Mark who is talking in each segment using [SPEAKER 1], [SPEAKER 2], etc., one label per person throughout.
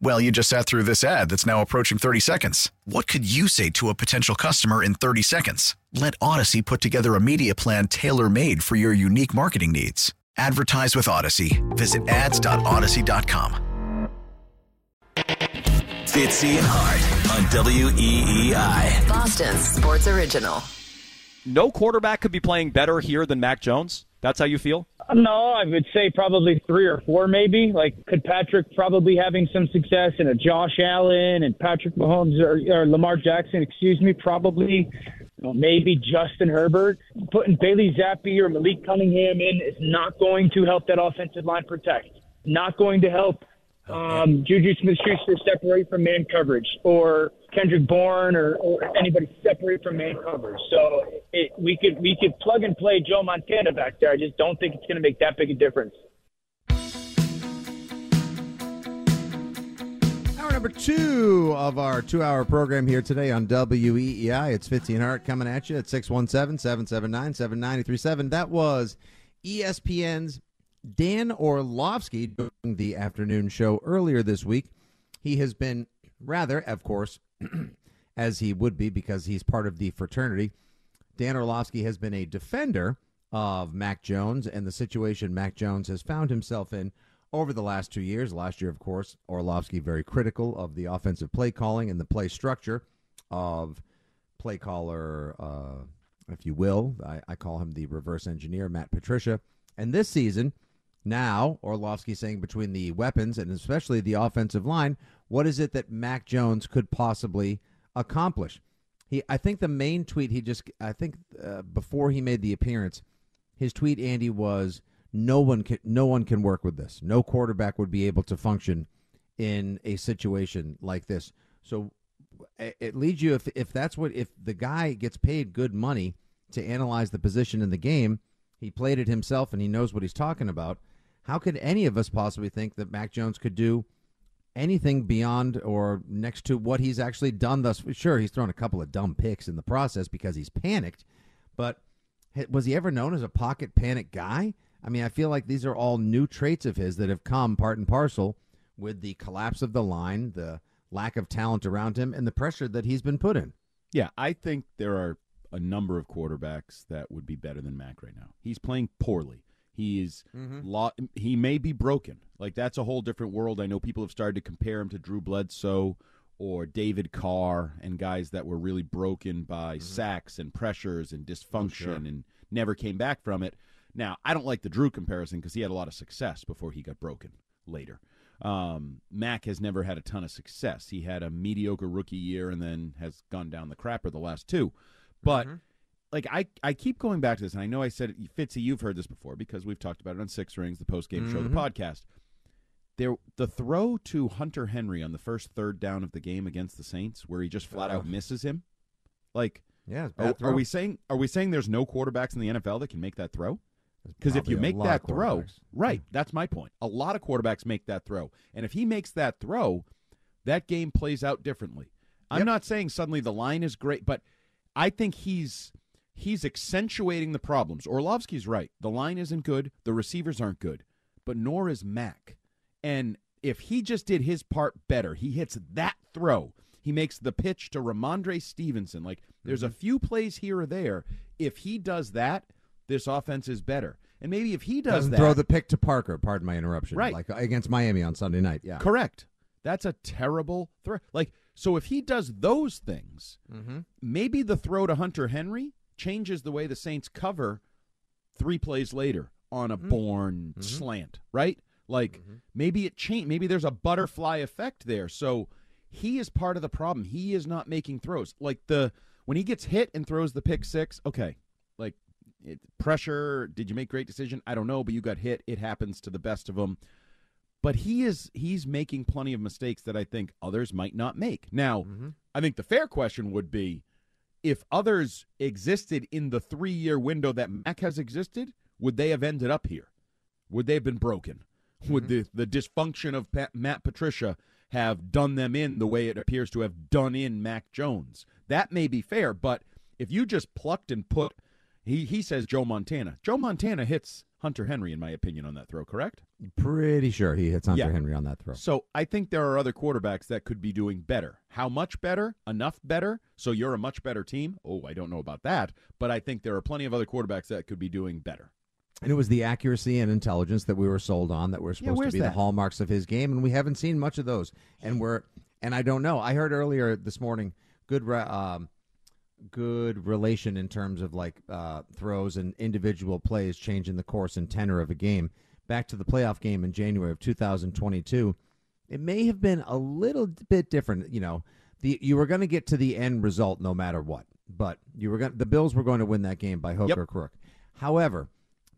[SPEAKER 1] Well, you just sat through this ad that's now approaching 30 seconds. What could you say to a potential customer in 30 seconds? Let Odyssey put together a media plan tailor made for your unique marketing needs. Advertise with Odyssey. Visit ads.odyssey.com.
[SPEAKER 2] Fitzy and Hart on WEEI.
[SPEAKER 3] Boston's sports original.
[SPEAKER 4] No quarterback could be playing better here than Mac Jones. That's how you feel?
[SPEAKER 5] No, I would say probably three or four, maybe. Like, could Patrick probably having some success and a Josh Allen and Patrick Mahomes or, or Lamar Jackson, excuse me, probably maybe Justin Herbert. Putting Bailey Zappe or Malik Cunningham in is not going to help that offensive line protect. Not going to help um, Juju Smith-Schuster separate from man coverage, or Kendrick Bourne, or, or anybody separate from man coverage. So it, we could we could plug and play Joe Montana back there. I just don't think it's going to make that big a difference.
[SPEAKER 6] Hour number two of our two-hour program here today on WEEI. It's 15 Hart coming at you at 617-779-7937. That was ESPN's Dan Orlovsky during the afternoon show earlier this week. He has been rather, of course, as he would be because he's part of the fraternity. Dan Orlovsky has been a defender of Mac Jones and the situation Mac Jones has found himself in over the last two years. Last year, of course, Orlovsky very critical of the offensive play calling and the play structure of play caller, uh, if you will. I, I call him the reverse engineer, Matt Patricia. And this season, now Orlovsky saying between the weapons and especially the offensive line, what is it that Mac Jones could possibly accomplish? He, I think the main tweet he just, I think uh, before he made the appearance, his tweet Andy was no one can no one can work with this. No quarterback would be able to function in a situation like this. So it leads you if if that's what if the guy gets paid good money to analyze the position in the game, he played it himself and he knows what he's talking about. How could any of us possibly think that Mac Jones could do anything beyond or next to what he's actually done thus sure he's thrown a couple of dumb picks in the process because he's panicked but was he ever known as a pocket panic guy i mean i feel like these are all new traits of his that have come part and parcel with the collapse of the line the lack of talent around him and the pressure that he's been put in
[SPEAKER 7] Yeah, I think there are a number of quarterbacks that would be better than Mac right now. He's playing poorly. He is mm-hmm. lo- he may be broken. Like that's a whole different world. I know people have started to compare him to Drew Bledsoe or David Carr and guys that were really broken by mm-hmm. sacks and pressures and dysfunction and never came back from it. Now, I don't like the Drew comparison because he had a lot of success before he got broken later. Um, Mac has never had a ton of success. He had a mediocre rookie year and then has gone down the crapper the last two. But mm-hmm. Like I, I keep going back to this, and I know I said it, Fitzy, you've heard this before because we've talked about it on Six Rings, the post game show, the podcast. There, the throw to Hunter Henry on the first third down of the game against the Saints, where he just flat out misses him. Like,
[SPEAKER 6] yeah
[SPEAKER 7] are, are we saying are we saying there's no quarterbacks in the NFL that can make that throw? Because if you make that throw, right, that's my point. A lot of quarterbacks make that throw. And if he makes that throw, that game plays out differently. I'm not saying suddenly the line is great, but I think he's he's accentuating the problems. Orlovsky's right. The line isn't good, the receivers aren't good, but nor is Mac. And if he just did his part better, he hits that throw. He makes the pitch to Rhamondre Stevenson. Like there's a few plays here or there. If he does that, this offense is better. And maybe if he does
[SPEAKER 6] doesn't
[SPEAKER 7] that,
[SPEAKER 6] throw the pick to Parker. Pardon my interruption.
[SPEAKER 7] Right.
[SPEAKER 6] like against Miami on Sunday night. Yeah,
[SPEAKER 7] Correct. That's a terrible throw. Like, so if he does those things,
[SPEAKER 6] Mm-hmm.
[SPEAKER 7] maybe the throw to Hunter Henry changes the way the Saints cover three plays later on a mm-hmm. Bourne mm-hmm. slant, right? Like mm-hmm. maybe it changed. Maybe there's a butterfly effect there. So he is part of the problem. He is not making throws. Like the when he gets hit and throws the pick six. Okay, like it, pressure. Did you make great decision? I don't know, but you got hit. It happens to the best of them. But he is he's making plenty of mistakes that I think others might not make. Now, I think the fair question would be if others existed in the three year window that Mac has existed, would they have ended up here? Would they have been broken? Would mm-hmm. the, the dysfunction of Pat, Matt Patricia have done them in the way it appears to have done in Mac Jones? That may be fair, but if you just plucked and put, he, he says Joe Montana. Joe Montana hits Hunter Henry, in my opinion, on that throw, correct?
[SPEAKER 6] Pretty sure he hits Hunter
[SPEAKER 7] Yeah.
[SPEAKER 6] Henry on that throw.
[SPEAKER 7] So I think there are other quarterbacks that could be doing better. How much better? Enough better? So you're a much better team? Oh, I don't know about that, but I think there are plenty of other quarterbacks that could be doing better.
[SPEAKER 6] And it was the accuracy and intelligence that we were sold on that were supposed to be
[SPEAKER 7] that?
[SPEAKER 6] the hallmarks of his game, and we haven't seen much of those. And we're and I don't know. I heard earlier this morning good um, good relation in terms of like uh, throws and individual plays changing the course and tenor of a game. Back to the playoff game in January of 2022, it may have been a little bit different. You know, the you were going to get to the end result no matter what, but you were going the Bills were going to win that game by hook
[SPEAKER 7] Yep.
[SPEAKER 6] or crook. However,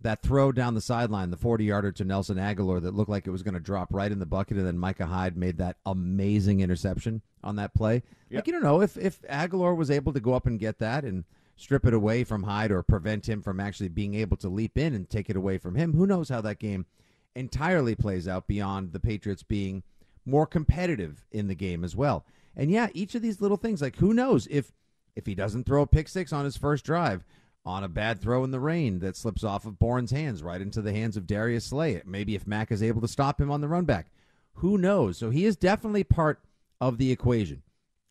[SPEAKER 6] that throw down the sideline, the 40 yarder to Nelson Agholor that looked like it was going to drop right in the bucket, and then Micah Hyde made that amazing interception on that play. Like, you don't know if, if Aguilar was able to go up and get that and strip it away from Hyde or prevent him from actually being able to leap in and take it away from him. Who knows how that game entirely plays out beyond the Patriots being more competitive in the game as well. And yeah, each of these little things, like who knows if if he doesn't throw a pick six on his first drive, on a bad throw in the rain that slips off of Bourne's hands right into the hands of Darius Slay. Maybe if Mac is able to stop him on the run back. Who knows? So he is definitely part of the equation.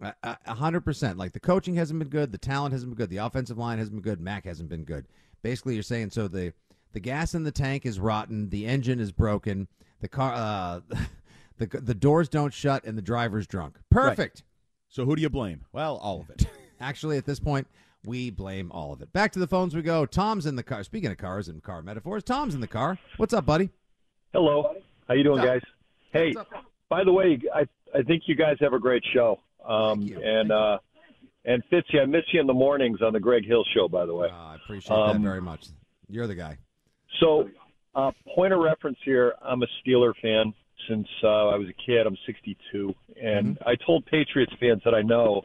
[SPEAKER 6] A- hundred percent. Like the coaching hasn't been good, the talent hasn't been good, the offensive line hasn't been good, Mac hasn't been good. Basically, you're saying so the the gas in the tank is rotten, the engine is broken, the car, uh, the the doors don't shut, and the driver's drunk. Perfect.
[SPEAKER 7] So who do you blame? Well, all of it.
[SPEAKER 6] Actually, at this point, we blame all of it. Back to the phones we go. Tom's in the car. Speaking of cars and car metaphors, Tom's in the car. What's up, buddy?
[SPEAKER 8] Hello. How you doing, guys? Hey, by the way, I I think you guys have a great show. Um,
[SPEAKER 6] Thank you.
[SPEAKER 8] And
[SPEAKER 6] Thank you.
[SPEAKER 8] uh, and Fitzy, I miss you in the mornings on the Greg Hill show. By the way.
[SPEAKER 6] Uh, I appreciate that
[SPEAKER 8] Um,
[SPEAKER 6] very much. You're the guy.
[SPEAKER 8] So, uh, point of reference here, I'm a Steeler fan since uh, I was a kid. I'm 62. And I told Patriots fans that I know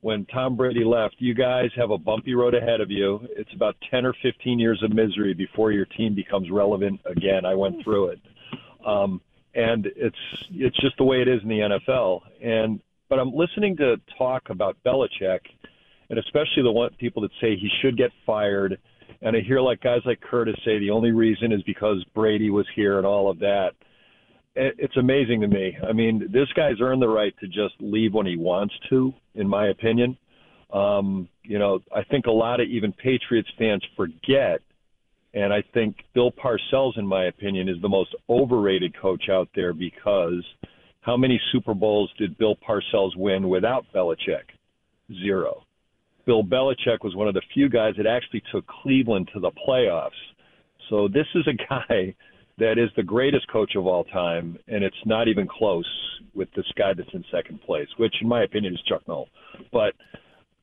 [SPEAKER 8] when Tom Brady left, you guys have a bumpy road ahead of you. It's about 10 or 15 years of misery before your team becomes relevant again. I went through it. Um, and it's it's just the way it is in the NFL. And but I'm listening to talk about Belichick, and especially the one people that say he should get fired. And I hear like guys like Curtis say the only reason is because Brady was here and all of that. It- It's amazing to me. I mean, this guy's earned the right to just leave when he wants to, in my opinion. Um, you know, I think a lot of even Patriots fans forget, and I think Bill Parcells, in my opinion, is the most overrated coach out there because how many Super Bowls did Bill Parcells win without Belichick? Zero. Bill Belichick was one of the few guys that actually took Cleveland to the playoffs. So this is a guy that is the greatest coach of all time, and it's not even close with this guy that's in second place, which, in my opinion, is Chuck Noll. But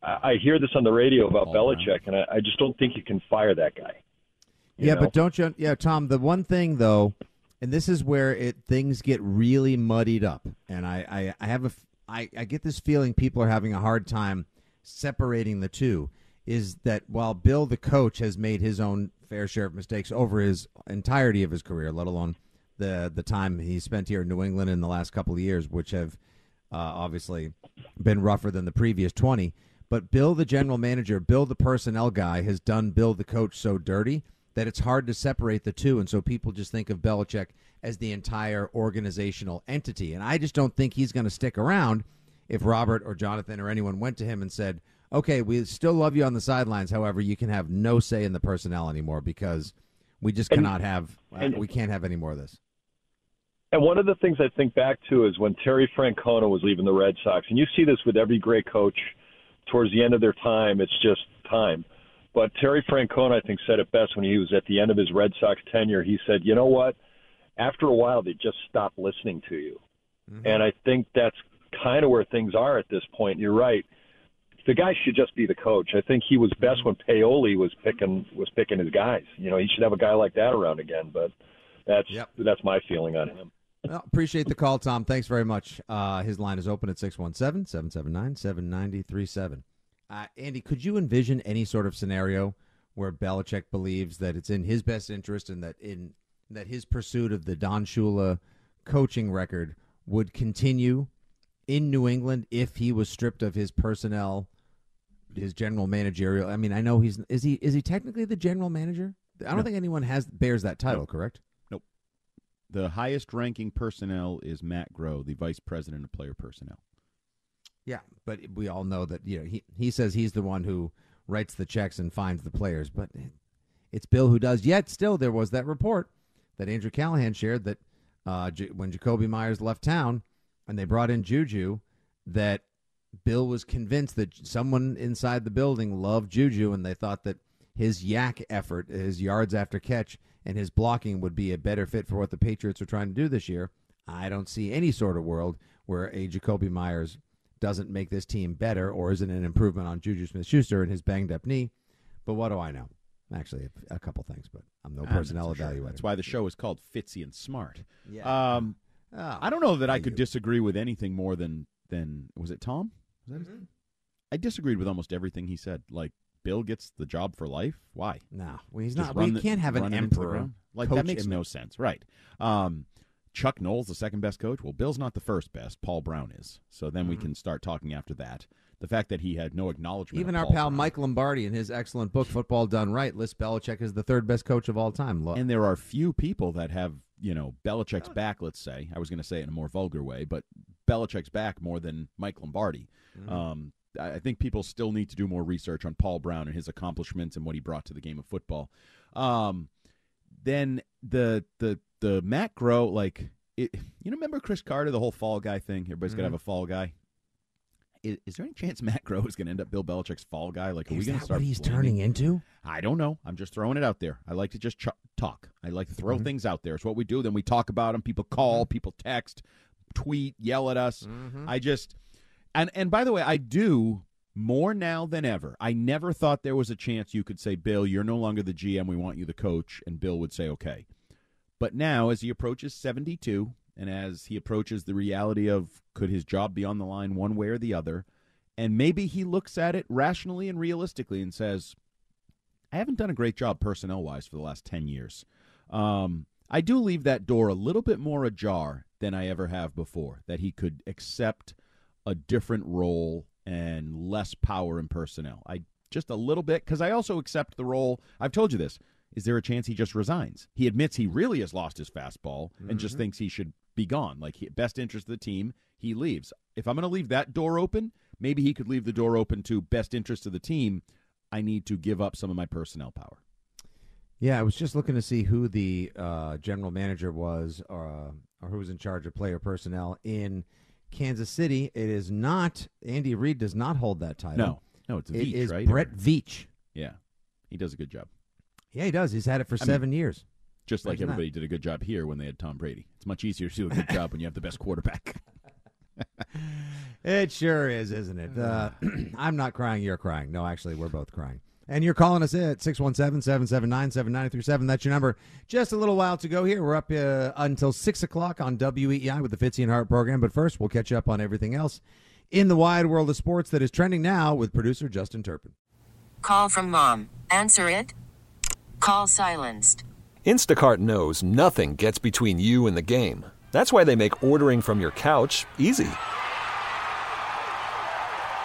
[SPEAKER 8] I, I hear this on the radio about
[SPEAKER 7] All
[SPEAKER 8] Belichick, and I, I just don't think you can fire that guy.
[SPEAKER 6] Yeah,
[SPEAKER 8] know?
[SPEAKER 6] but don't you? Yeah, Tom. The one thing though, and this is where it things get really muddied up, and I, I, I have a, f- I, I get this feeling people are having a hard time separating the two. Is that while Bill the coach has made his own fair share of mistakes over his entirety of his career, let alone the the time he spent here in New England in the last couple of years, which have uh, obviously been rougher than the previous 20. But Bill, the general manager, Bill, the personnel guy, has done Bill, the coach, so dirty that it's hard to separate the two. And so people just think of Belichick as the entire organizational entity. And I just don't think he's going to stick around if Robert or Jonathan or anyone went to him and said, okay, we still love you on the sidelines. However, you can have no say in the personnel anymore because we just
[SPEAKER 8] And-
[SPEAKER 6] cannot have,
[SPEAKER 8] and-
[SPEAKER 6] we can't have any more of this.
[SPEAKER 8] And one of the things I think back to is when Terry Francona was leaving the Red Sox, and you see this with every great coach towards the end of their time, it's just time. But Terry Francona, I think, said it best when he was at the end of his Red Sox tenure. He said, "You know what? After a while, they just stop listening to you." Mm-hmm. And I think that's kind of where things are at this point. You're right. The guy should just be the coach. I think he was best when Pioli was picking was picking his guys. You know, he should have a guy like that around again. But that's yep. that's my feeling on him.
[SPEAKER 6] Well, appreciate the call, Tom. Thanks very much. Uh, his line is open at 617 779 7937. Uh, Andy, could you envision any sort of scenario where Belichick believes that it's in his best interest and that in that his pursuit of the Don Shula coaching record would continue in New England if he was stripped of his personnel, his general managerial. I mean, I know he's is he is he technically the general manager? I don't no. think anyone has bears that title, no. correct?
[SPEAKER 7] Nope. The highest ranking personnel is Matt Groh, the vice president of player personnel.
[SPEAKER 6] Yeah, but we all know that you know he he says he's the one who writes the checks and finds the players, but it's Bill who does. Yet still, there was that report that Andrew Callahan shared that uh, when Jakobi Meyers left town and they brought in Juju, that Bill was convinced that someone inside the building loved Juju and they thought that his YAC effort, his yards after catch, and his blocking would be a better fit for what the Patriots are trying to do this year. I don't see any sort of world where a Jakobi Meyers doesn't make this team better or isn't an improvement on Juju Smith Schuster and his banged up knee. But what do I know? Actually, a, a couple things, but I'm no personnel evaluator. Sure.
[SPEAKER 7] That's why the show is called Fitzy and Smart. Yeah. Um, oh, I don't know that I could you. disagree with anything more than than was it Tom? Was mm-hmm. I disagreed with almost everything he said. Like Bill gets the job for life. Why?
[SPEAKER 6] No, well, he's Just not. We the, can't have an emperor.
[SPEAKER 7] Like that makes him. no sense, right? Um, Chuck Noll's the second best coach. Well, Bill's not the first best. Paul Brown is. So then mm-hmm. we can start talking after that. The fact that he had no acknowledgement.
[SPEAKER 6] Even
[SPEAKER 7] our
[SPEAKER 6] Paul
[SPEAKER 7] pal
[SPEAKER 6] Brown. Mike Lombardi in his excellent book "Football Done Right" lists Belichick as the third best coach of all time.
[SPEAKER 7] Look. And there are few people that have you know Belichick's back. Let's say I was going to say it in a more vulgar way, but Belichick's back more than Mike Lombardi. Mm-hmm. Um, I think people still need to do more research on Paul Brown and his accomplishments and what he brought to the game of football. Um, then the the the Matt Groh like it, you remember Chris Carter, the whole fall guy thing? Everybody's mm-hmm. gonna have a fall guy. Is, is, there any chance Matt Groh is going to end up Bill Belichick's fall guy? Like, are is we to start?
[SPEAKER 6] What he's turning into?
[SPEAKER 7] I don't know. I'm just throwing it out there. I like to just ch- talk. I like to throw mm-hmm. things out there. It's what we do. Then we talk about them. People call, mm-hmm. people text, tweet, yell at us. Mm-hmm. I just and and by the way, I do more now than ever. I never thought there was a chance you could say, Bill, you're no longer the GM. We want you the coach, and Bill would say, okay. But now, as he approaches 72, and as he approaches the reality of could his job be on the line one way or the other, and maybe he looks at it rationally and realistically and says, I haven't done a great job personnel wise for the last 10 years. Um, I do leave that door a little bit more ajar than I ever have before, that he could accept a different role and less power and personnel. I just a little bit because I also accept the role. I've told you this. Is there a chance he just resigns? He admits he really has lost his fastball and mm-hmm. just thinks he should be gone. Like he, best interest of the team, he leaves. If I'm going to leave that door open, maybe he could leave the door open to best interest of the team. I need to give up some of my personnel power.
[SPEAKER 6] Yeah, I was just looking to see who the uh, general manager was, uh, or who was in charge of player personnel in Kansas City. It is not Andy Reid. Does not hold that title.
[SPEAKER 7] No, no, it's Veach,
[SPEAKER 6] it is
[SPEAKER 7] right?
[SPEAKER 6] Brett Veach.
[SPEAKER 7] Yeah, he does a good job.
[SPEAKER 6] Yeah, he does. He's had it for I seven mean, years.
[SPEAKER 7] Just like everybody that. did a good job here when they had Tom Brady. It's much easier to do a good job when you have the best quarterback.
[SPEAKER 6] it sure is, isn't it? Uh, I'm not crying. You're crying. No, actually, we're both crying. And you're calling us at 617 779 7937. That's your number. Just a little while to go here. We're up uh, until 6 o'clock on WEEI with the Fitzy and Hart program. But first, we'll catch up on everything else in the wide world of sports that is trending now with producer Justin Turpin.
[SPEAKER 3] Call from mom. Answer it. Call silenced.
[SPEAKER 9] Instacart knows nothing gets between you and the game. That's why they make ordering from your couch easy.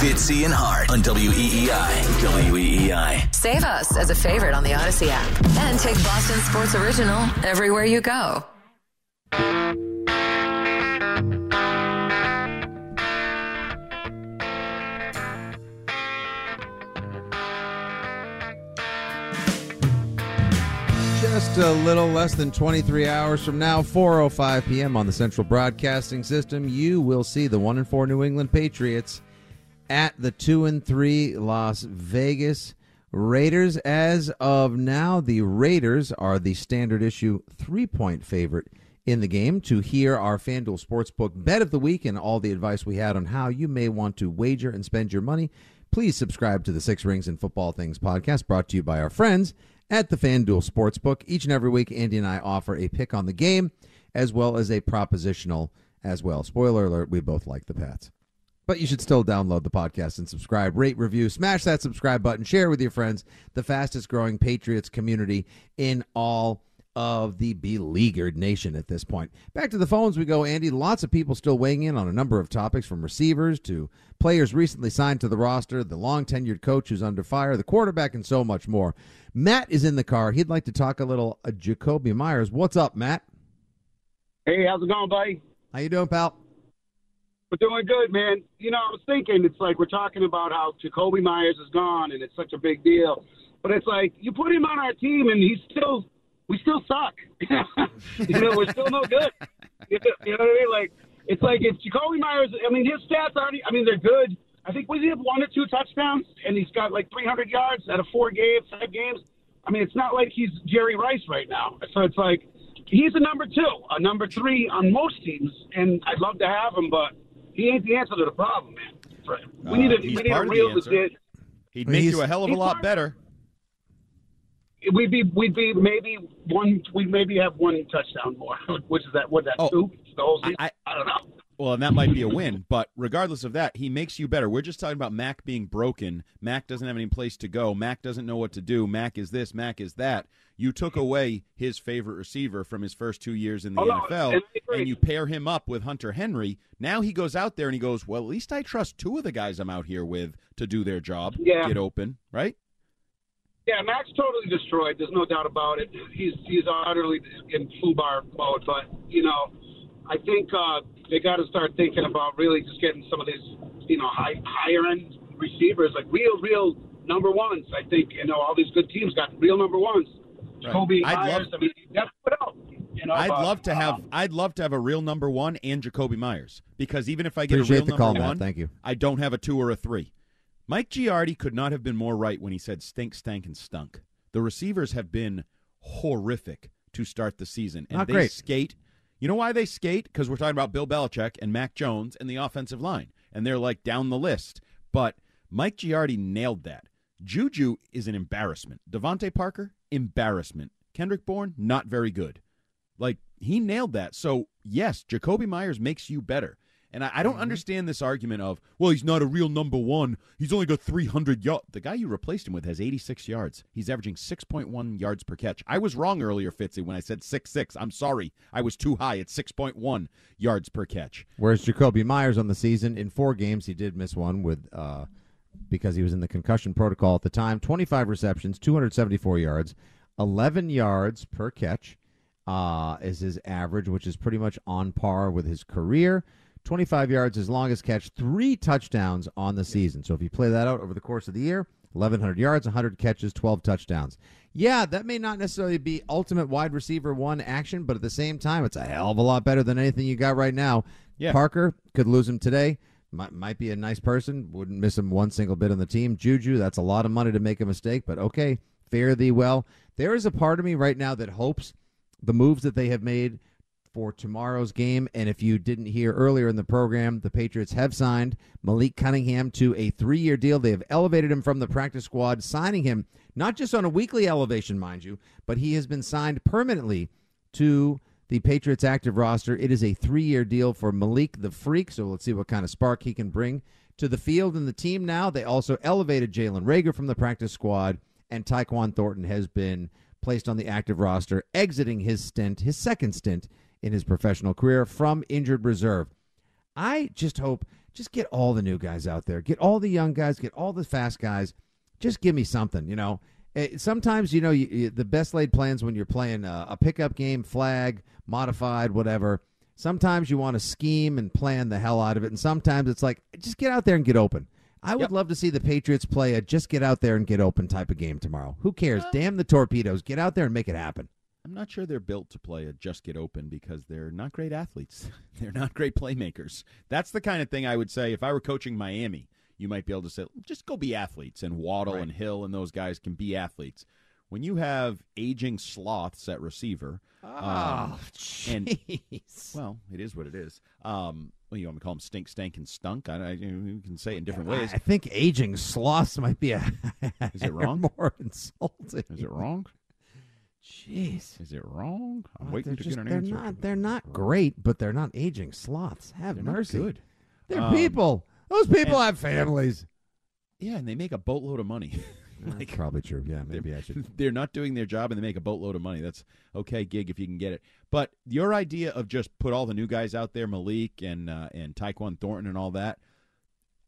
[SPEAKER 2] Fitzy and Hart on WEEI. WEEI.
[SPEAKER 10] Save us as a favorite on the Odyssey app and take Boston Sports Original everywhere you go.
[SPEAKER 6] Just a little less than 23 hours from now, 4:05 p.m. on the Central Broadcasting System, you will see the 1 and 4 New England Patriots at the 2 and 3 Las Vegas Raiders. As of now, the Raiders are the standard issue 3-point favorite in the game. To hear our FanDuel Sportsbook bet of the week and all the advice we had on how you may want to wager and spend your money, please subscribe to the Six Rings and Football Things podcast brought to you by our friends at the FanDuel Sportsbook. Each and every week, Andy and I offer a pick on the game as well as a propositional as well. Spoiler alert, we both like the Pats. But you should still download the podcast and subscribe, rate, review, smash that subscribe button, share with your friends. The fastest growing Patriots community in all of the beleaguered nation at this point. Back to the phones we go, Andy. Lots of people still weighing in on a number of topics from receivers to players recently signed to the roster, the long tenured coach who's under fire, the quarterback, and so much more. Matt is in the car. He'd like to talk a little uh, Jakobi Meyers. What's up, Matt?
[SPEAKER 11] Hey, how's it going, buddy?
[SPEAKER 6] How you doing, pal?
[SPEAKER 11] We're doing good, man. You know, I was thinking it's like we're talking about how Jakobi Meyers is gone and it's such a big deal, but it's like you put him on our team and he's still we still suck. you know, we're still no good. You know, you know what I mean? Like it's like if Jakobi Meyers. I mean, his stats already. I mean, they're good. I think we have one or two touchdowns, and he's got like 300 yards out of four games, five games. I mean, it's not like he's Jerry Rice right now. So it's like he's a number two, a number three on most teams, and I'd love to have him, but he ain't the answer to the problem, man. We need a,
[SPEAKER 7] Uh, he's
[SPEAKER 11] we need a
[SPEAKER 7] part of
[SPEAKER 11] real
[SPEAKER 7] answer.
[SPEAKER 11] legit.
[SPEAKER 7] He'd make
[SPEAKER 6] He's-
[SPEAKER 7] you a hell of a lot
[SPEAKER 11] part-
[SPEAKER 7] better.
[SPEAKER 11] We'd be we'd be maybe one. We would maybe have one touchdown more, which is that what that
[SPEAKER 7] Oh,
[SPEAKER 11] two the whole season.
[SPEAKER 7] I-
[SPEAKER 11] I don't know.
[SPEAKER 7] Well, and that might be a win, but regardless of that, he makes you better. We're just talking about Mac being broken. Mac doesn't have any place to go. Mac doesn't know what to do. Mac is this. Mac is that. You took away his favorite receiver from his first two years in the
[SPEAKER 11] Oh,
[SPEAKER 7] NFL,
[SPEAKER 11] and
[SPEAKER 7] and you pair him up with Hunter Henry. Now he goes out there and he goes, "Well, at least I trust two of the guys I'm out here with to do their job,
[SPEAKER 11] Yeah.
[SPEAKER 7] get open, right?"
[SPEAKER 11] Yeah, Max totally destroyed. There's no doubt about it. He's he's utterly in foobar mode. But you know, I think uh, they got to start thinking about really just getting some of these, you know, high higher end receivers, like real, real number ones. I think you know all these good teams got real number ones.
[SPEAKER 7] Right.
[SPEAKER 11] Kobe
[SPEAKER 7] I'd
[SPEAKER 11] Myers.
[SPEAKER 7] love-
[SPEAKER 11] I mean, that's what else. You know,
[SPEAKER 7] I'd
[SPEAKER 11] but,
[SPEAKER 7] love to have
[SPEAKER 11] um,
[SPEAKER 7] I'd love to have a real number one and Jakobi Meyers because even if I get a real number
[SPEAKER 6] call, Matt.
[SPEAKER 7] one,
[SPEAKER 6] Thank you.
[SPEAKER 7] I don't have a two or a three. Mike Giardi could not have been more right when he said stink, stank, and stunk. The receivers have been horrific to start the season, and
[SPEAKER 6] Not
[SPEAKER 7] they
[SPEAKER 6] great.
[SPEAKER 7] skate. You know why they skate? Because we're talking about Bill Belichick and Mac Jones and the offensive line, and they're like down the list. But Mike Giardi nailed that. Juju is an embarrassment. DeVante Parker, embarrassment. Kendrick Bourne, not very good. Like he nailed that. So yes, Jakobi Meyers makes you better. And I, I don't understand this argument of, well, he's not a real number one. He's only got 300 yards. The guy you replaced him with has 86 yards. He's averaging 6.1 yards per catch. I was wrong earlier, Fitzy, when I said 6.6. I'm sorry. I was too high at 6.1 yards per catch.
[SPEAKER 6] Whereas Jakobi Meyers on the season in four games, he did miss one with uh, because he was in the concussion protocol at the time. Twenty five receptions, two hundred seventy four yards, eleven yards per catch uh, is his average, which is pretty much on par with his career. Twenty five yards his longest catch, three touchdowns on the season. So if you play that out over the course of the year, eleven hundred yards, hundred catches, twelve touchdowns. Yeah, that may not necessarily be ultimate wide receiver one action, but at the same time, it's a hell of a lot better than anything you got right now.
[SPEAKER 7] Yeah.
[SPEAKER 6] Parker could lose him today. Might, might be a nice person. Wouldn't miss him one single bit on the team. Juju, that's a lot of money to make a mistake, but okay, fare thee well. There is a part of me right now that hopes the moves that they have made for tomorrow's game. And if you didn't hear earlier in the program, the Patriots have signed Malik Cunningham to a three year deal. They have elevated him from the practice squad, signing him not just on a weekly elevation, mind you, but he has been signed permanently to the Patriots active roster. It is a three year deal for Malik the Freak, so let's see what kind of spark he can bring to the field and the team now. They also elevated Jalen Reagor from the practice squad, and Tyquan Thornton has been placed on the active roster, exiting his stint, his second stint in his professional career from injured reserve. I just hope, just get all the new guys out there, get all the young guys, get all the fast guys. Just give me something, you know. Eh, Sometimes, you know, you, you, the best laid plans when you're playing a, a pickup game, flag, modified, whatever. Sometimes you want to scheme and plan the hell out of it, and sometimes it's like just get out there and get open. I would love to see the Patriots play a just get out there and get open type of game tomorrow. Who cares? Damn the torpedoes. Get out there and make it happen.
[SPEAKER 7] I'm not sure they're built to play a just get open because they're not great athletes. they're not great playmakers. That's the kind of thing I would say if I were coaching Miami, you might be able to say, just go be athletes. And Waddle and Hill and those guys can be athletes. When you have aging sloths at receiver,
[SPEAKER 6] Oh,
[SPEAKER 7] and
[SPEAKER 6] jeez.
[SPEAKER 7] well, it is what it is. Um, well, you want me to call them stink, stank, and stunk? I, I you can say it in different ways.
[SPEAKER 6] I think aging sloths might be a
[SPEAKER 7] Is it wrong?
[SPEAKER 6] more insulting.
[SPEAKER 7] Is it wrong?
[SPEAKER 6] Jeez.
[SPEAKER 7] Is it wrong? I'm waiting to
[SPEAKER 6] just-
[SPEAKER 7] get an
[SPEAKER 6] they're
[SPEAKER 7] answer.
[SPEAKER 6] not they're not great, but they're not aging sloths. Have
[SPEAKER 7] They're
[SPEAKER 6] mercy.
[SPEAKER 7] good.
[SPEAKER 6] They're
[SPEAKER 7] Um,
[SPEAKER 6] people. Those people
[SPEAKER 7] and-
[SPEAKER 6] have families.
[SPEAKER 7] Yeah, and they make a boatload of money.
[SPEAKER 6] Like, probably true. Yeah, maybe I should.
[SPEAKER 7] They're not doing their job and they make a boatload of money. That's okay gig if you can get it. But your idea of just put all the new guys out there, Malik and uh, and Tyquan Thornton and all that,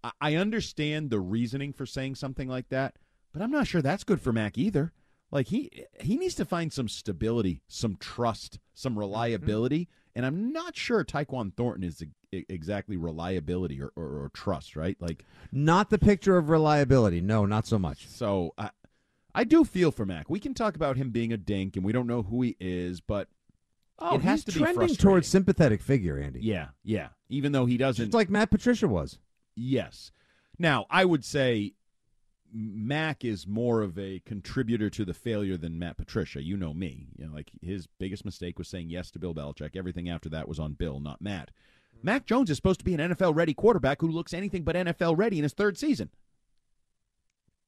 [SPEAKER 7] I, I understand the reasoning for saying something like that, but I'm not sure that's good for Mac either. Like he he needs to find some stability, some trust, some mm-hmm. reliability, and I'm not sure Tyquan Thornton is exactly reliability or, or, or trust, right? Like
[SPEAKER 6] Not the picture of reliability. No, not so much.
[SPEAKER 7] so I, I do feel for Mac. We can talk about him being a dink, and we don't know who he is, but
[SPEAKER 6] Oh,
[SPEAKER 7] it has
[SPEAKER 6] he's
[SPEAKER 7] to be
[SPEAKER 6] trending towards sympathetic figure, Andy.
[SPEAKER 7] Yeah, yeah. Even though he doesn't,
[SPEAKER 6] Just like Matt Patricia was.
[SPEAKER 7] yes. Now I would say Mac is more of a contributor to the failure than Matt Patricia. You know me. You know, like his biggest mistake was saying yes to Bill Belichick. Everything after that was on Bill, not Matt. Mac Jones is supposed to be an NFL ready quarterback who looks anything but NFL ready in his third season.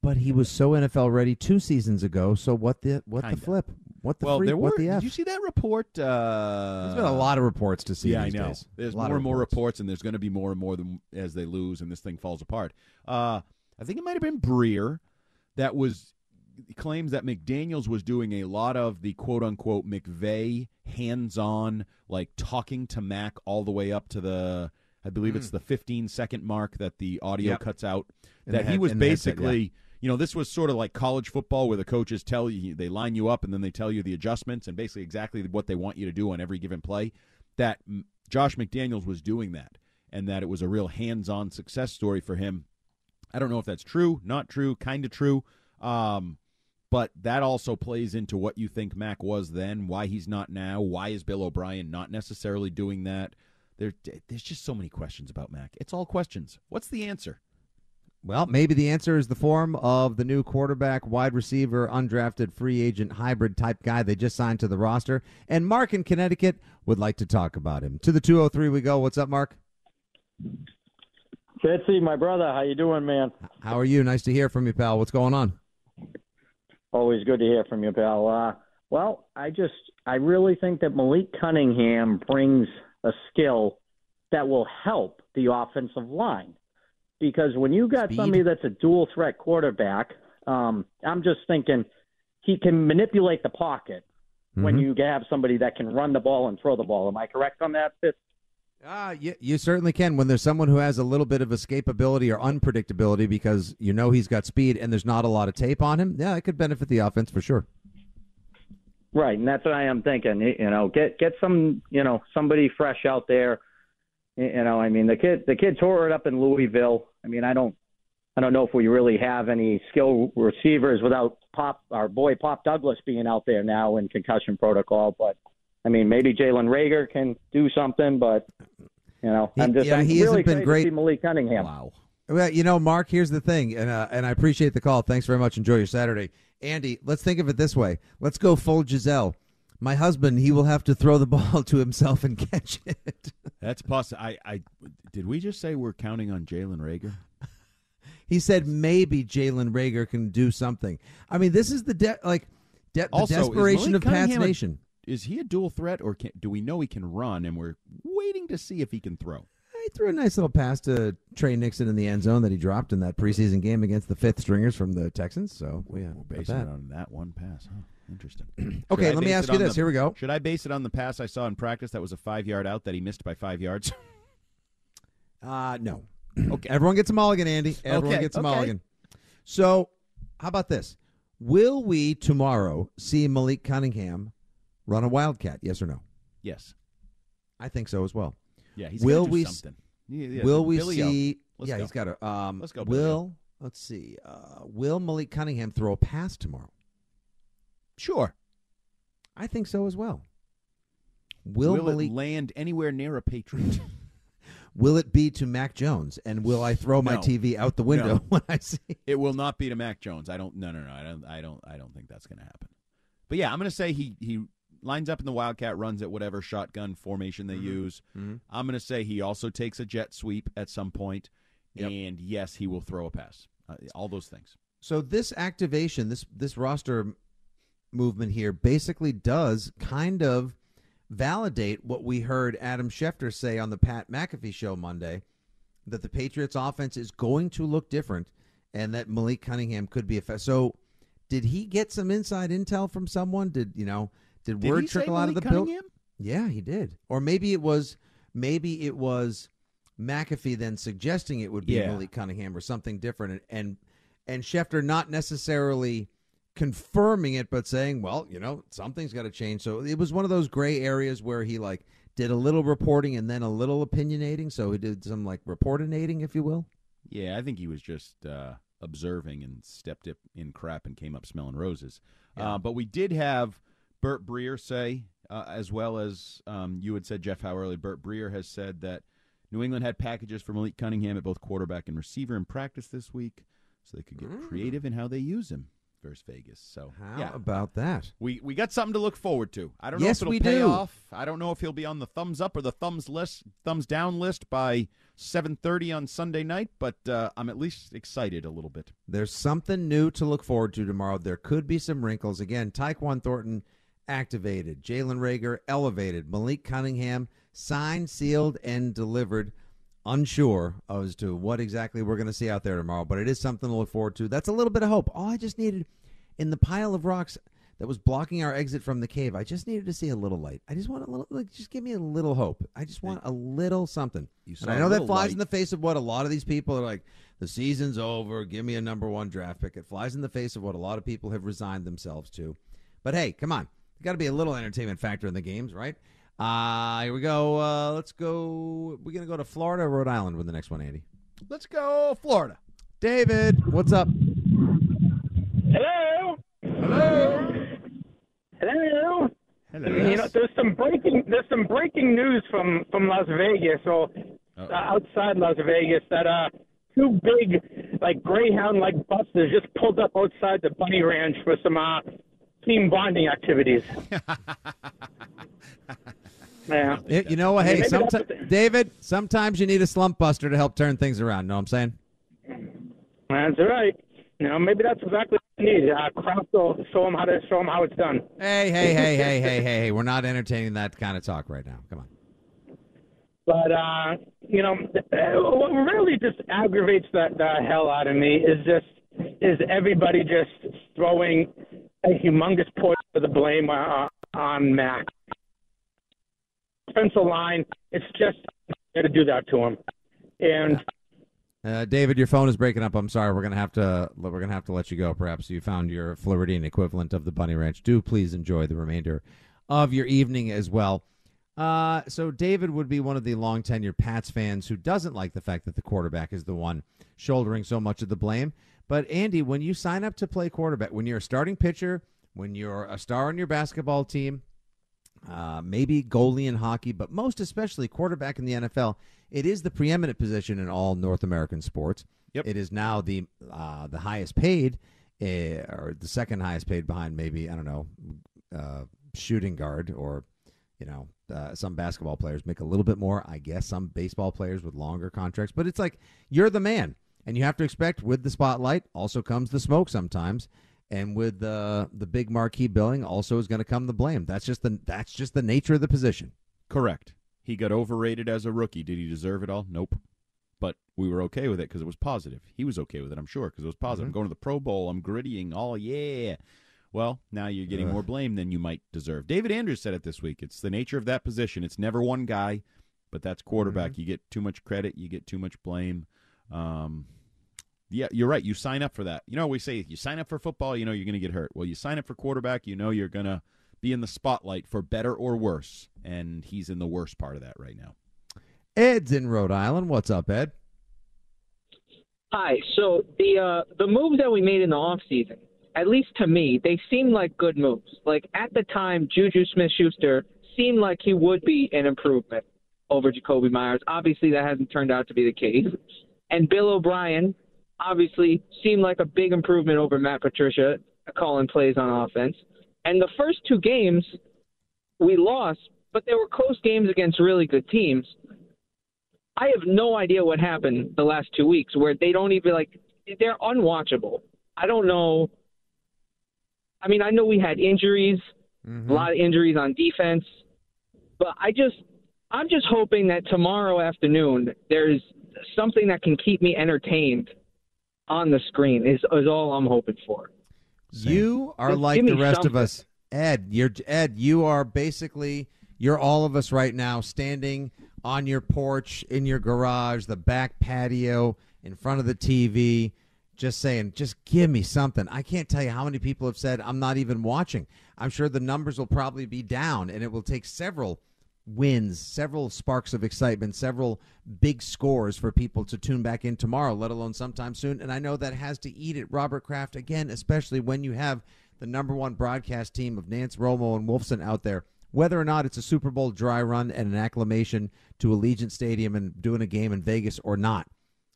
[SPEAKER 6] But he was so NFL ready two seasons ago. So what the what
[SPEAKER 7] Kinda.
[SPEAKER 6] the flip? What the
[SPEAKER 7] well,
[SPEAKER 6] freak?
[SPEAKER 7] there were.
[SPEAKER 6] what the
[SPEAKER 7] did you see that report? Uh,
[SPEAKER 6] There's been a lot of reports to see.
[SPEAKER 7] yeah, I know.
[SPEAKER 6] days.
[SPEAKER 7] There's more and more
[SPEAKER 6] reports.
[SPEAKER 7] and there's going to be more and more than, as they lose, and this thing falls apart. Uh, I think it might have been Breer that was claims that McDaniels was doing a lot of the quote unquote McVay hands on, like talking to Mac all the way up to the, I believe it's the 15 second mark that the audio
[SPEAKER 6] Mm. Yep.
[SPEAKER 7] cuts out.
[SPEAKER 6] In
[SPEAKER 7] that he was
[SPEAKER 6] the headset,
[SPEAKER 7] basically. You know, this was sort of like college football where the coaches tell you, they line you up and then they tell you the adjustments and basically exactly what they want you to do on every given play. That mm, Josh McDaniels was doing that and that it was a real hands on success story for him. I don't know if that's true, not true, kind of true. Um, but that also plays into what you think Mac was then, why he's not now, why is Bill O'Brien not necessarily doing that? There, there's just so many questions about Mac. It's all questions. What's the answer?
[SPEAKER 6] Well, maybe the answer is the form of the new quarterback, wide receiver, undrafted free agent hybrid type guy they just signed to the roster. And Mark in Connecticut would like to talk about him. To the 203 we go. What's up, Mark?
[SPEAKER 12] Fitzy, my brother, how you doing, man?
[SPEAKER 6] How are you? Nice to hear from you, pal. What's going on?
[SPEAKER 12] Always good to hear from you, pal. Uh, well, I just, I really think that Malik Cunningham brings a skill that will help the offensive line. Because when you got
[SPEAKER 6] Speed.
[SPEAKER 12] somebody that's a dual threat quarterback, um, I'm just thinking he can manipulate the pocket when
[SPEAKER 6] Mhm.
[SPEAKER 12] you have somebody that can run the ball and throw the ball. Am I correct on that, Fitz?
[SPEAKER 6] Ah, you, you certainly can when there's someone who has a little bit of escapability or unpredictability because you know he's got speed and there's not a lot of tape on him. Yeah, it could benefit the offense for sure.
[SPEAKER 12] Right, and that's what I am thinking. You know, get get some, you know, somebody fresh out there. You know, I mean, the kid the kid tore it up in Louisville. I mean, I don't I don't know if we really have any skill receivers without Pop our boy Pop Douglas being out there now in concussion protocol, but I mean, maybe Jalen Reagor can do something, but you know,
[SPEAKER 6] He-
[SPEAKER 12] I'm just
[SPEAKER 6] yeah,
[SPEAKER 12] I'm
[SPEAKER 6] he
[SPEAKER 12] really
[SPEAKER 6] hasn't been great.
[SPEAKER 12] Malik Cunningham.
[SPEAKER 7] Wow.
[SPEAKER 6] Well, you know, Mark, here's the thing, and uh, and I appreciate the call. Thanks very much. Enjoy your Saturday, Andy. Let's think of it this way. Let's go full Gisele. My husband, he will have to throw the ball to himself and catch it.
[SPEAKER 7] That's possible. I, I did we just say we're counting on Jalen Reagor?
[SPEAKER 6] He said maybe Jalen Reagor can do something. I mean, this is the de- like de- the
[SPEAKER 7] Also, is
[SPEAKER 6] desperation
[SPEAKER 7] Malik
[SPEAKER 6] of Pat's
[SPEAKER 7] a-
[SPEAKER 6] nation.
[SPEAKER 7] Is he a dual threat, or can, do we know he can run, and we're waiting to see if he can throw?
[SPEAKER 6] He threw a nice little pass to Tre Nixon in the end zone that he dropped in that preseason game against the fifth stringers from the Texans. So we yeah,
[SPEAKER 7] we're basing it on that one pass. Huh? Interesting.
[SPEAKER 6] okay, let me ask you this.
[SPEAKER 7] The,
[SPEAKER 6] Here we go.
[SPEAKER 7] Should I base it on the pass I saw in practice that was a five yard out that he missed by five yards?
[SPEAKER 6] uh no. okay. Everyone gets a mulligan, Andy. Everyone
[SPEAKER 7] okay.
[SPEAKER 6] gets a
[SPEAKER 7] okay.
[SPEAKER 6] mulligan. So, how about this? Will we tomorrow see Malik Cunningham run a wildcat? Yes or no?
[SPEAKER 7] Yes.
[SPEAKER 6] I think so as well.
[SPEAKER 7] Yeah, he's
[SPEAKER 6] will
[SPEAKER 7] do
[SPEAKER 6] we
[SPEAKER 7] something. Yeah, yeah,
[SPEAKER 6] will we
[SPEAKER 7] Billy
[SPEAKER 6] see? Yeah,
[SPEAKER 7] go.
[SPEAKER 6] he's got to. Um,
[SPEAKER 7] Let's go, Billy
[SPEAKER 6] Will let's see? Uh, will Malik Cunningham throw a pass tomorrow?
[SPEAKER 7] Sure.
[SPEAKER 6] I think so as well. Will,
[SPEAKER 7] Will
[SPEAKER 6] Malik
[SPEAKER 7] it land anywhere near a Patriot?
[SPEAKER 6] Will it be to Mac Jones? And will I throw my
[SPEAKER 7] No.
[SPEAKER 6] TV out the window
[SPEAKER 7] No.
[SPEAKER 6] when I see?
[SPEAKER 7] it will not be to Mac Jones. I don't. No, no, no. I don't. I don't. I don't think that's going to happen. But yeah, I'm going to say he he lines up in the wildcat, runs at whatever shotgun formation they use.
[SPEAKER 6] Mhm.
[SPEAKER 7] I'm going to say he also takes a jet sweep at some point,
[SPEAKER 6] Yep.
[SPEAKER 7] and yes, he will throw a pass. Uh, all those things.
[SPEAKER 6] So this activation, this this roster movement here, basically does kind of validate what we heard Adam Schefter say on the Pat McAfee show Monday, that the Patriots' offense is going to look different, and that Malik Cunningham could be a. Fa- so, did he get some inside intel from someone? Did you know? Did,
[SPEAKER 7] Did
[SPEAKER 6] word trickle out of the building? Yeah, he did. Or maybe it was maybe it was McAfee then suggesting it would be
[SPEAKER 7] Yeah.
[SPEAKER 6] Malik Cunningham or something different and and, and Schefter not necessarily confirming it but saying, well, you know, something's got to change. So it was one of those gray areas where he like did a little reporting and then a little opinionating, so he did some like reportinating if you will.
[SPEAKER 7] Yeah, I think he was just uh, observing and stepped up in crap and came up smelling roses. Uh, but we did have Burt Breer say, uh, as well as um, you had said, Jeff Howerly. Burt Breer has said that New England had packages for Malik Cunningham at both quarterback and receiver in practice this week, so they could get creative in how they use him versus Vegas. So
[SPEAKER 6] How
[SPEAKER 7] yeah,
[SPEAKER 6] about that?
[SPEAKER 7] we we got something to look forward to. I don't know if it'll
[SPEAKER 6] we
[SPEAKER 7] pay
[SPEAKER 6] do.
[SPEAKER 7] off. I don't know if he'll be on the thumbs up or the thumbs list, thumbs down list by seven thirty on Sunday night, but uh, I'm at least excited a little bit.
[SPEAKER 6] There's something new to look forward to tomorrow. There could be some wrinkles. Again, Tyquan Thornton activated, Jalen Reagor elevated, Malik Cunningham signed, sealed, and delivered. Unsure as to what exactly we're going to see out there tomorrow, but it is something to look forward to. That's a little bit of hope. All I just needed in the pile of rocks that was blocking our exit from the cave, I just needed to see a little light. I just want a little, like, just give me a little hope. I just want a little something.
[SPEAKER 7] You
[SPEAKER 6] And I know that flies
[SPEAKER 7] light.
[SPEAKER 6] in the face of what a lot of these people are like. The season's over. Give me a number one draft pick. It flies in the face of what a lot of people have resigned themselves to. But hey, come on. Got to be a little entertainment factor in the games, right? Uh, here we go. Uh, let's go. We're going to go to Florida or Rhode Island with the next one, Andy.
[SPEAKER 7] Let's go Florida.
[SPEAKER 6] David, what's up?
[SPEAKER 13] Hello.
[SPEAKER 6] Hello.
[SPEAKER 13] Hello.
[SPEAKER 7] Hello.
[SPEAKER 13] You know, there's some breaking there's some breaking news from from Las Vegas or uh, outside Las Vegas that uh two big like Greyhound like buses just pulled up outside the Bunny Ranch for some uh team bonding activities. yeah.
[SPEAKER 6] Yeah, you know what?
[SPEAKER 13] I mean,
[SPEAKER 6] Hey,
[SPEAKER 13] maybe that's
[SPEAKER 6] sometimes, David, sometimes you need a slump buster to help turn things around. Know what I'm saying?
[SPEAKER 13] That's right. You know, maybe that's exactly what you need. Uh, Kraft will show them how to show them how it's done.
[SPEAKER 6] Hey, hey, hey, hey, hey, hey, hey. We're not entertaining that kind of talk right now. Come on.
[SPEAKER 13] But uh, you know, uh, what really just aggravates the, the hell out of me is just is everybody just throwing a humongous portion of the blame uh, on Mac. Offensive line, it's just to do that to him. And
[SPEAKER 6] Uh, David, your phone is breaking up. I'm sorry. We're gonna have to we're gonna have to let you go. Perhaps you found your Floridian equivalent of the Bunny Ranch. Do please enjoy the remainder of your evening as well. Uh, so David would be one of the long tenured Pats fans who doesn't like the fact that the quarterback is the one shouldering so much of the blame. But Andy, when you sign up to play quarterback, when you're a starting pitcher, when you're a star on your basketball team, uh, maybe goalie in hockey, but most especially quarterback in the NFL. It is the preeminent position in all North American sports.
[SPEAKER 7] Yep.
[SPEAKER 6] It is now the uh, the highest paid, uh, or the second highest paid behind maybe I don't know, uh, shooting guard or you know uh, some basketball players make a little bit more. I guess some baseball players with longer contracts, but it's like you're the man, and you have to expect with the spotlight also comes the smoke sometimes. And with the the big marquee billing, also is going to come the blame. That's just the that's just the nature of the position.
[SPEAKER 7] Correct. He got overrated as a rookie. Did he deserve it all? Nope. But we were okay with it because it was positive. He was okay with it, I'm sure, because it was positive.
[SPEAKER 6] Mhm.
[SPEAKER 7] I'm going to the Pro Bowl. I'm grittying. Oh, yeah. Well, now you're getting
[SPEAKER 6] Ugh.
[SPEAKER 7] more blame than you might deserve. David Andrews said it this week. It's the nature of that position. It's never one guy, but that's quarterback.
[SPEAKER 6] Mm-hmm.
[SPEAKER 7] You get too much credit, you get too much blame. Um, yeah, you're right. You sign up for that. You know, we say you sign up for football, you know you're going to get hurt. Well, you sign up for quarterback, you know you're going to be in the spotlight for better or worse, and he's in the worst part of that right now.
[SPEAKER 6] Ed's in Rhode Island. What's up, Ed?
[SPEAKER 13] Hi. So the uh, the moves that we made in the off season, at least to me, they seemed like good moves. Like at the time, Juju Smith-Schuster seemed like he would be an improvement over Jakobi Meyers. Obviously, that hasn't turned out to be the case. And Bill O'Brien obviously seemed like a big improvement over Matt Patricia calling plays on offense. And the first two games we lost, but they were close games against really good teams. I have no idea what happened the last two weeks where they don't even like they're unwatchable. I don't know. I mean, I know we had injuries, mm-hmm. a lot of injuries on defense, but I just I'm just hoping that tomorrow afternoon there's something that can keep me entertained on the screen is is all I'm hoping for.
[SPEAKER 6] You are
[SPEAKER 13] Just
[SPEAKER 6] like the rest of us. Ed, you're Ed, you are basically you're all of us right now standing on your porch, in your garage, the back patio, in front of the TV, just saying, just give me something. I can't tell you how many people have said I'm not even watching. I'm sure the numbers will probably be down and it will take several wins, several sparks of excitement, several big scores for people to tune back in tomorrow, let alone sometime soon. And I know that has to eat at Robert Kraft again, especially when you have the number one broadcast team of Nantz Romo and Wolfson out there. Whether or not it's a Super Bowl dry run and an acclamation to Allegiant Stadium and doing a game in Vegas or not,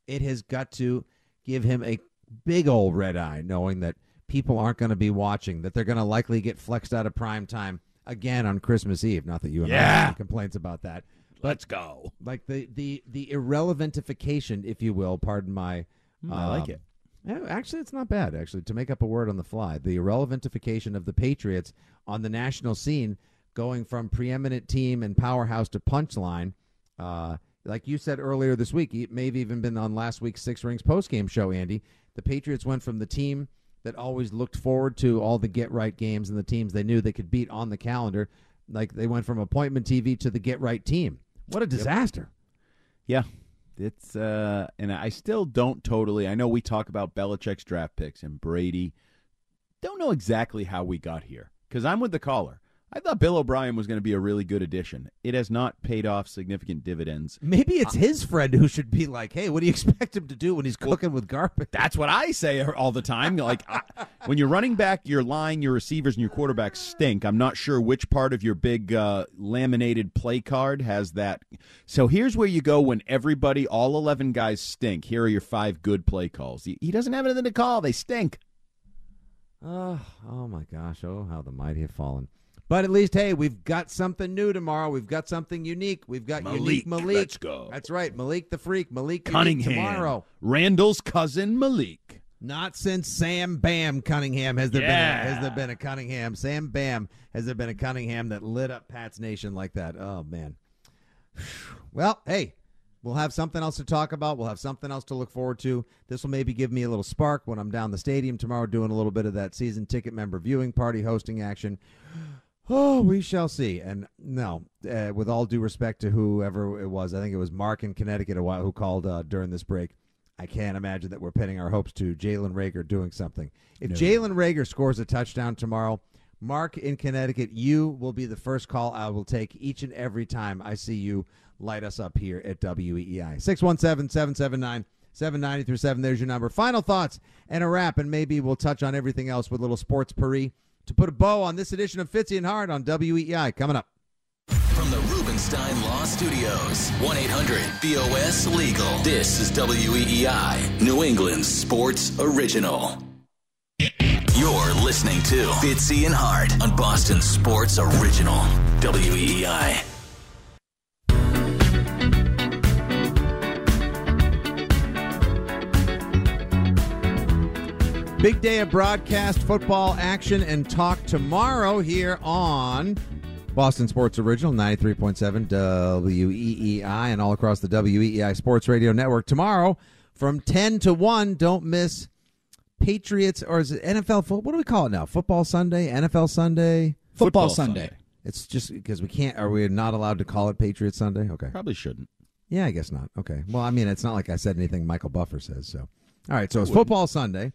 [SPEAKER 6] it has got to give him a big old red eye, knowing that people aren't going to be watching, that they're going to likely get flexed out of prime time again on Christmas Eve. Not that you and I
[SPEAKER 7] Yeah.
[SPEAKER 6] have any complaints about that.
[SPEAKER 7] Let's go.
[SPEAKER 6] Like the the the irrelevantification, if you will, pardon my.
[SPEAKER 7] Hmm, I like
[SPEAKER 6] um,
[SPEAKER 7] it.
[SPEAKER 6] yeah, Actually, it's not bad. Actually, to make up a word on the fly, the irrelevantification of the Patriots on the national scene, going from preeminent team and powerhouse to punchline. Uh, like you said earlier this week, it may have even been on last week's Six Rings postgame show, Andy. The Patriots went from the team that always looked forward to all the get right games and the teams they knew they could beat on the calendar. Like they went from appointment TV to the get right team. What a disaster.
[SPEAKER 7] Yeah. It's uh and I still don't totally I know we talk about Belichick's draft picks and Brady. Don't know exactly how we got here. Because I'm with the caller. I thought Bill O'Brien was going to be a really good addition. It has not paid off significant dividends.
[SPEAKER 6] Maybe it's his friend who should be like, "Hey, what do you expect him to do when he's cooking with garbage?"
[SPEAKER 7] That's what I say all the time. Like I, when you're running back, your line, your receivers, and your quarterbacks stink. I'm not sure which part of your big uh, laminated play card has that. So here's where you go when everybody, all 11 guys stink. Here are your five good play calls. He, he doesn't have anything to call. They stink.
[SPEAKER 6] Oh, oh my gosh! Oh, how the mighty have fallen. But at least, hey, we've got something new tomorrow. We've got something unique. We've got unique
[SPEAKER 7] Malik,
[SPEAKER 6] Malik.
[SPEAKER 7] let's go.
[SPEAKER 6] That's right, Malik the Freak. Malik
[SPEAKER 7] Cunningham.
[SPEAKER 6] tomorrow.
[SPEAKER 7] Randall's cousin Malik.
[SPEAKER 6] Not since Sam Bam Cunningham has there
[SPEAKER 7] Yeah.
[SPEAKER 6] been a, has there been a Cunningham. Sam Bam has there been a Cunningham that lit up Pat's Nation like that. Oh man. Well, hey, we'll have something else to talk about. We'll have something else to look forward to. This will maybe give me a little spark when I'm down the stadium tomorrow doing a little bit of that season ticket member viewing party hosting action. Oh, we shall see. And no, uh, with all due respect to whoever it was, I think it was Mark in Connecticut a while who called uh, during this break. I can't imagine that we're pinning our hopes to Jalen Reagor doing something. If
[SPEAKER 7] No.
[SPEAKER 6] Jalen Reagor scores a touchdown tomorrow, Mark in Connecticut, you will be the first call I will take each and every time I see you light us up here at WEEI. 617 779 790 through 7. There's your number. Final thoughts and a wrap, and maybe we'll touch on everything else with a little sports puri to put a bow on this edition of Fitzy and Hart on WEEI. Coming up.
[SPEAKER 2] From the Rubenstein Law Studios, 1 800 BOS Legal. This is WEEI, New England's sports original. You're listening to Fitzy and Hart on Boston Sports Original, WEEI.
[SPEAKER 6] Big day of broadcast football action and talk tomorrow here on Boston Sports Original 93.7 WEEI and all across the WEEI Sports Radio Network. Tomorrow from 10 to 1, don't miss Patriots or is it NFL? fo- What do we call it now? Football Sunday? NFL Sunday?
[SPEAKER 14] Football Football Sunday. Sunday.
[SPEAKER 6] It's just because we can't, are we not allowed to call it Patriots Sunday? Okay.
[SPEAKER 7] Probably shouldn't.
[SPEAKER 6] Yeah, I guess not. Okay. Well, I mean, it's not like I said anything Michael Buffer says. So, all right. So it's
[SPEAKER 7] Wouldn't.
[SPEAKER 6] football Sunday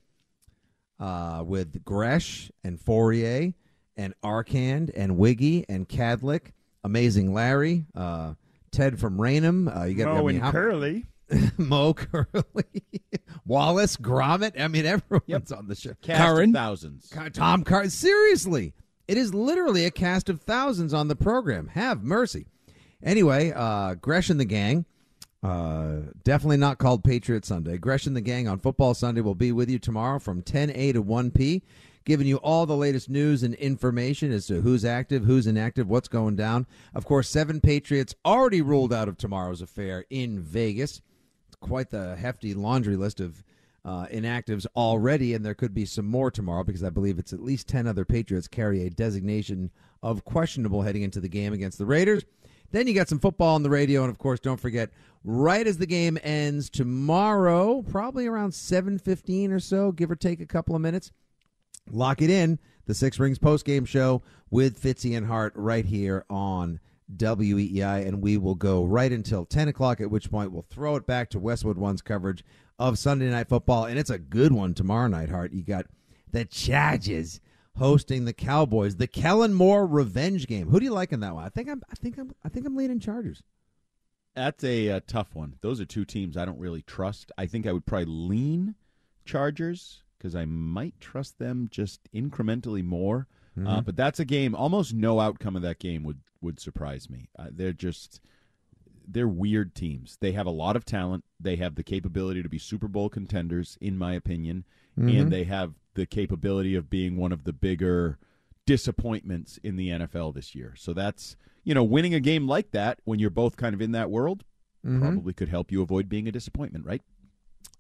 [SPEAKER 6] uh, with Gresh and Fauria and Arcand and Wiggy and Cadlick, Amazing Larry, uh, Ted from Raynham. Uh, you got I
[SPEAKER 15] Mo
[SPEAKER 6] mean,
[SPEAKER 15] and
[SPEAKER 6] how-
[SPEAKER 15] Curly.
[SPEAKER 6] Mo Curly, Wallace Gromit. I mean, everyone's on the show.
[SPEAKER 7] Cast of Curran. thousands.
[SPEAKER 6] Tom Car. Seriously, it is literally a cast of thousands on the program. Have mercy. Anyway, uh, Gresh and the gang. Uh, definitely not called Patriot Sunday. Gresh and the gang on Football Sunday will be with you tomorrow from 10 a to 1 p, giving you all the latest news and information as to who's active, who's inactive, what's going down. Of course, seven Patriots already ruled out of tomorrow's affair in Vegas. It's quite the hefty laundry list of uh, inactives already, and there could be some more tomorrow because I believe it's at least 10 other Patriots carry a designation of questionable heading into the game against the Raiders. Then you got some football on the radio, and of course, don't forget, right as the game ends tomorrow, probably around 7.15 or so, give or take a couple of minutes, lock it in, the Six Rings post-game show with Fitzy and Hart right here on WEEI, and we will go right until 10 o'clock, at which point we'll throw it back to Westwood One's coverage of Sunday Night Football, and it's a good one tomorrow night, Hart. You got the Chargers hosting the Cowboys, the Kellen Moore revenge game. Who do you like in that one? I think I'm, I think I'm, I think I'm leaning Chargers.
[SPEAKER 7] That's a, uh tough one. Those are two teams I don't really trust. I think I would probably lean Chargers because I might trust them just incrementally more. Uh,
[SPEAKER 6] Mhm.
[SPEAKER 7] but that's a game. Almost no outcome of that game would would surprise me. Uh, they're just they're weird teams. They have a lot of talent. They have the capability to be Super Bowl contenders, in my opinion,
[SPEAKER 6] Mhm.
[SPEAKER 7] and they have the capability of being one of the bigger disappointments in the NFL this year. So that's you know winning a game like that when you're both kind of in that world
[SPEAKER 6] Mhm.
[SPEAKER 7] probably could help you avoid being a disappointment, right?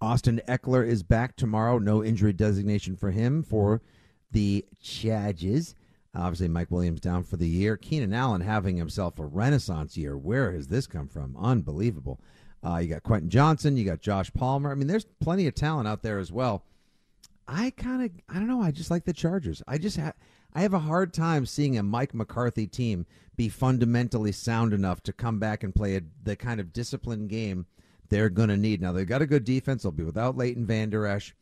[SPEAKER 6] Austin Ekeler is back tomorrow. No injury designation for him for the Chargers. Obviously, Mike Williams down for the year. Keenan Allen having himself a renaissance year. Where has this come from? Unbelievable. Uh, you got Quentin Johnston. You got Josh Palmer. I mean, there's plenty of talent out there as well. I kind of, I don't know. I just like the Chargers. I just ha- I have a hard time seeing a Mike McCarthy team be fundamentally sound enough to come back and play a, the kind of disciplined game they're going to need. Now they've got a good defense. They'll be without Leighton Vander Esch,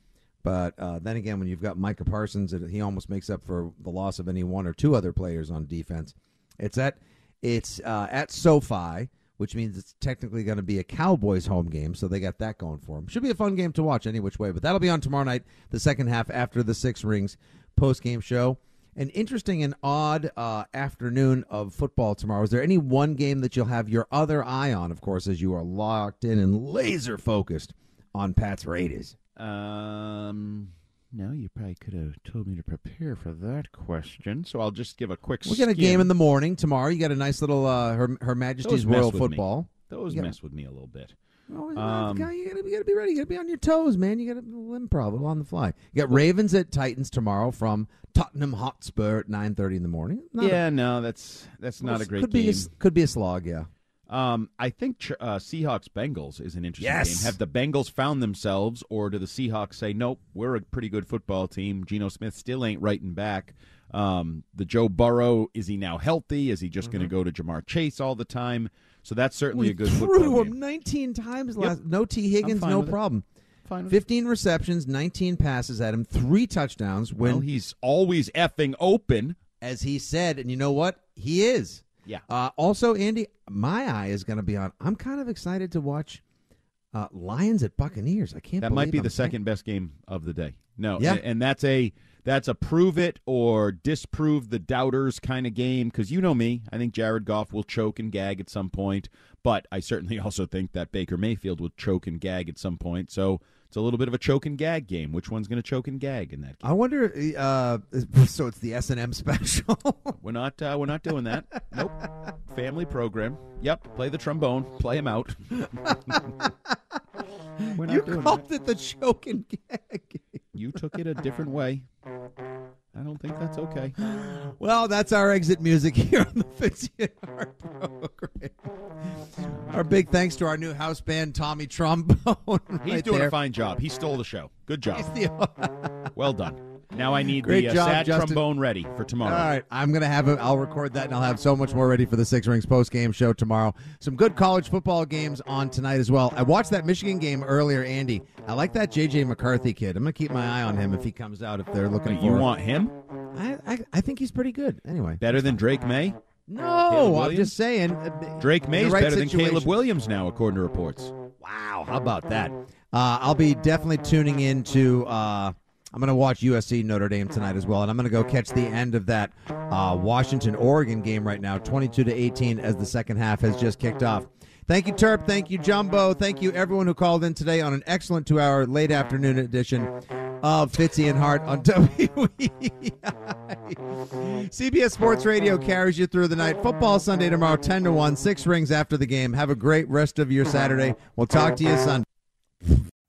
[SPEAKER 6] but uh, then again, when you've got Micah Parsons, he almost makes up for the loss of any one or two other players on defense. It's at it's uh, at SoFi, which means it's technically going to be a Cowboys home game, so they got that going for them. Should be a fun game to watch any which way, but that'll be on tomorrow night, the second half after the Six Rings post game show. An interesting and odd uh, afternoon of football tomorrow. Is there any one game that you'll have your other eye on, of course, as you are locked in and laser focused on Pat's Raiders?
[SPEAKER 7] Um, no, you probably could have told me to prepare for that question. So I'll just give a quick.
[SPEAKER 6] We got a game in the morning tomorrow. You got a nice little uh, Her Her Majesty's
[SPEAKER 7] Those mess
[SPEAKER 6] Royal
[SPEAKER 7] with me.
[SPEAKER 6] Football.
[SPEAKER 7] Those
[SPEAKER 6] You gotta-
[SPEAKER 7] mess with me a little bit.
[SPEAKER 6] Oh,
[SPEAKER 7] Um,
[SPEAKER 6] you, gotta, you, gotta, you gotta be ready. You gotta be on your toes, man. You gotta improv on the fly. You got Ravens at Titans tomorrow from Tottenham Hotspur at nine thirty in the morning. Not a-
[SPEAKER 7] yeah, no, that's that's not a great
[SPEAKER 6] could
[SPEAKER 7] game.
[SPEAKER 6] Be a, could be a slog. Yeah.
[SPEAKER 7] Um, I think uh, Seahawks Bengals is an interesting
[SPEAKER 6] Yes.
[SPEAKER 7] game. Have the Bengals found themselves, or do the Seahawks say, "Nope, we're a pretty good football team"? Geno Smith still ain't writing back. Um, the Joe Burrow is he now healthy? Is he just going to go to Ja'Marr Chase all the time? So that's certainly
[SPEAKER 6] We
[SPEAKER 7] a good
[SPEAKER 6] threw to
[SPEAKER 7] game.
[SPEAKER 6] nineteen times
[SPEAKER 7] Yep.
[SPEAKER 6] last. No Tee Higgins, no
[SPEAKER 7] it.
[SPEAKER 6] problem.
[SPEAKER 7] Fine with
[SPEAKER 6] Fifteen receptions, nineteen passes at him, three touchdowns. When
[SPEAKER 7] Well, he's always effing open,
[SPEAKER 6] as he said, and you know what? He is.
[SPEAKER 7] Yeah.
[SPEAKER 6] Uh, also, Andy, my eye is going to be on. I'm kind of excited to watch uh, Lions at Buccaneers. I can't.
[SPEAKER 7] That might be
[SPEAKER 6] I'm
[SPEAKER 7] the
[SPEAKER 6] saying-
[SPEAKER 7] second best game of the day. No,
[SPEAKER 6] Yeah.
[SPEAKER 7] and, and that's a that's a prove it or disprove the doubters kind of game. Because you know me, I think Jared Goff will choke and gag at some point, but I certainly also think that Baker Mayfield will choke and gag at some point. So it's a little bit of a choke and gag game. Which one's going to choke and gag in that game?
[SPEAKER 6] I wonder. Uh, so it's the S and M special.
[SPEAKER 7] We're not uh, we're not doing that. Nope. Family program. Yep. Play the trombone. Play him out. We're not
[SPEAKER 6] you
[SPEAKER 7] doing
[SPEAKER 6] called it the choke and gag. Game.
[SPEAKER 7] You took it a different way. I don't think that's oh, okay.
[SPEAKER 6] Well, that's our exit music here on the Fitzy and Hart program. Our big thanks to our new house band, Tommy Trombone.
[SPEAKER 7] He's doing
[SPEAKER 6] there.
[SPEAKER 7] a fine job. He stole the show. Good job.
[SPEAKER 6] He's the-
[SPEAKER 7] well done. Now I need
[SPEAKER 6] Great
[SPEAKER 7] the uh,
[SPEAKER 6] job,
[SPEAKER 7] sad
[SPEAKER 6] Justin.
[SPEAKER 7] trombone ready for tomorrow.
[SPEAKER 6] All right, I'm gonna have it. I'll record that, and I'll have so much more ready for the Six Rings post game show tomorrow. Some good college football games on tonight as well. I watched that Michigan game earlier, Andy. I like that JJ McCarthy kid. I'm gonna keep my eye on him if he comes out. If they're looking for him.
[SPEAKER 7] You
[SPEAKER 6] for
[SPEAKER 7] want him?
[SPEAKER 6] I, I I think he's pretty good. Anyway,
[SPEAKER 7] Better than Drake Maye?
[SPEAKER 6] no, I'm just saying. uh,
[SPEAKER 7] Drake
[SPEAKER 6] the
[SPEAKER 7] Maye's
[SPEAKER 6] right
[SPEAKER 7] better than Caleb Williams now, according to reports.
[SPEAKER 6] Wow, how about that? Uh, I'll be definitely tuning into. Uh, I'm going to watch USC Notre Dame tonight as well, and I'm going to go catch the end of that uh, Washington Oregon game right now, 22 to 18, as the second half has just kicked off. Thank you, Terp. Thank you, Jumbo. Thank you, everyone who called in today on an excellent two-hour late afternoon edition of Fitzy and Hart on WEI. CBS Sports Radio carries you through the night. Football Sunday tomorrow, 10 to 1, six rings after the game. Have a great rest of your Saturday. We'll talk to you Sunday.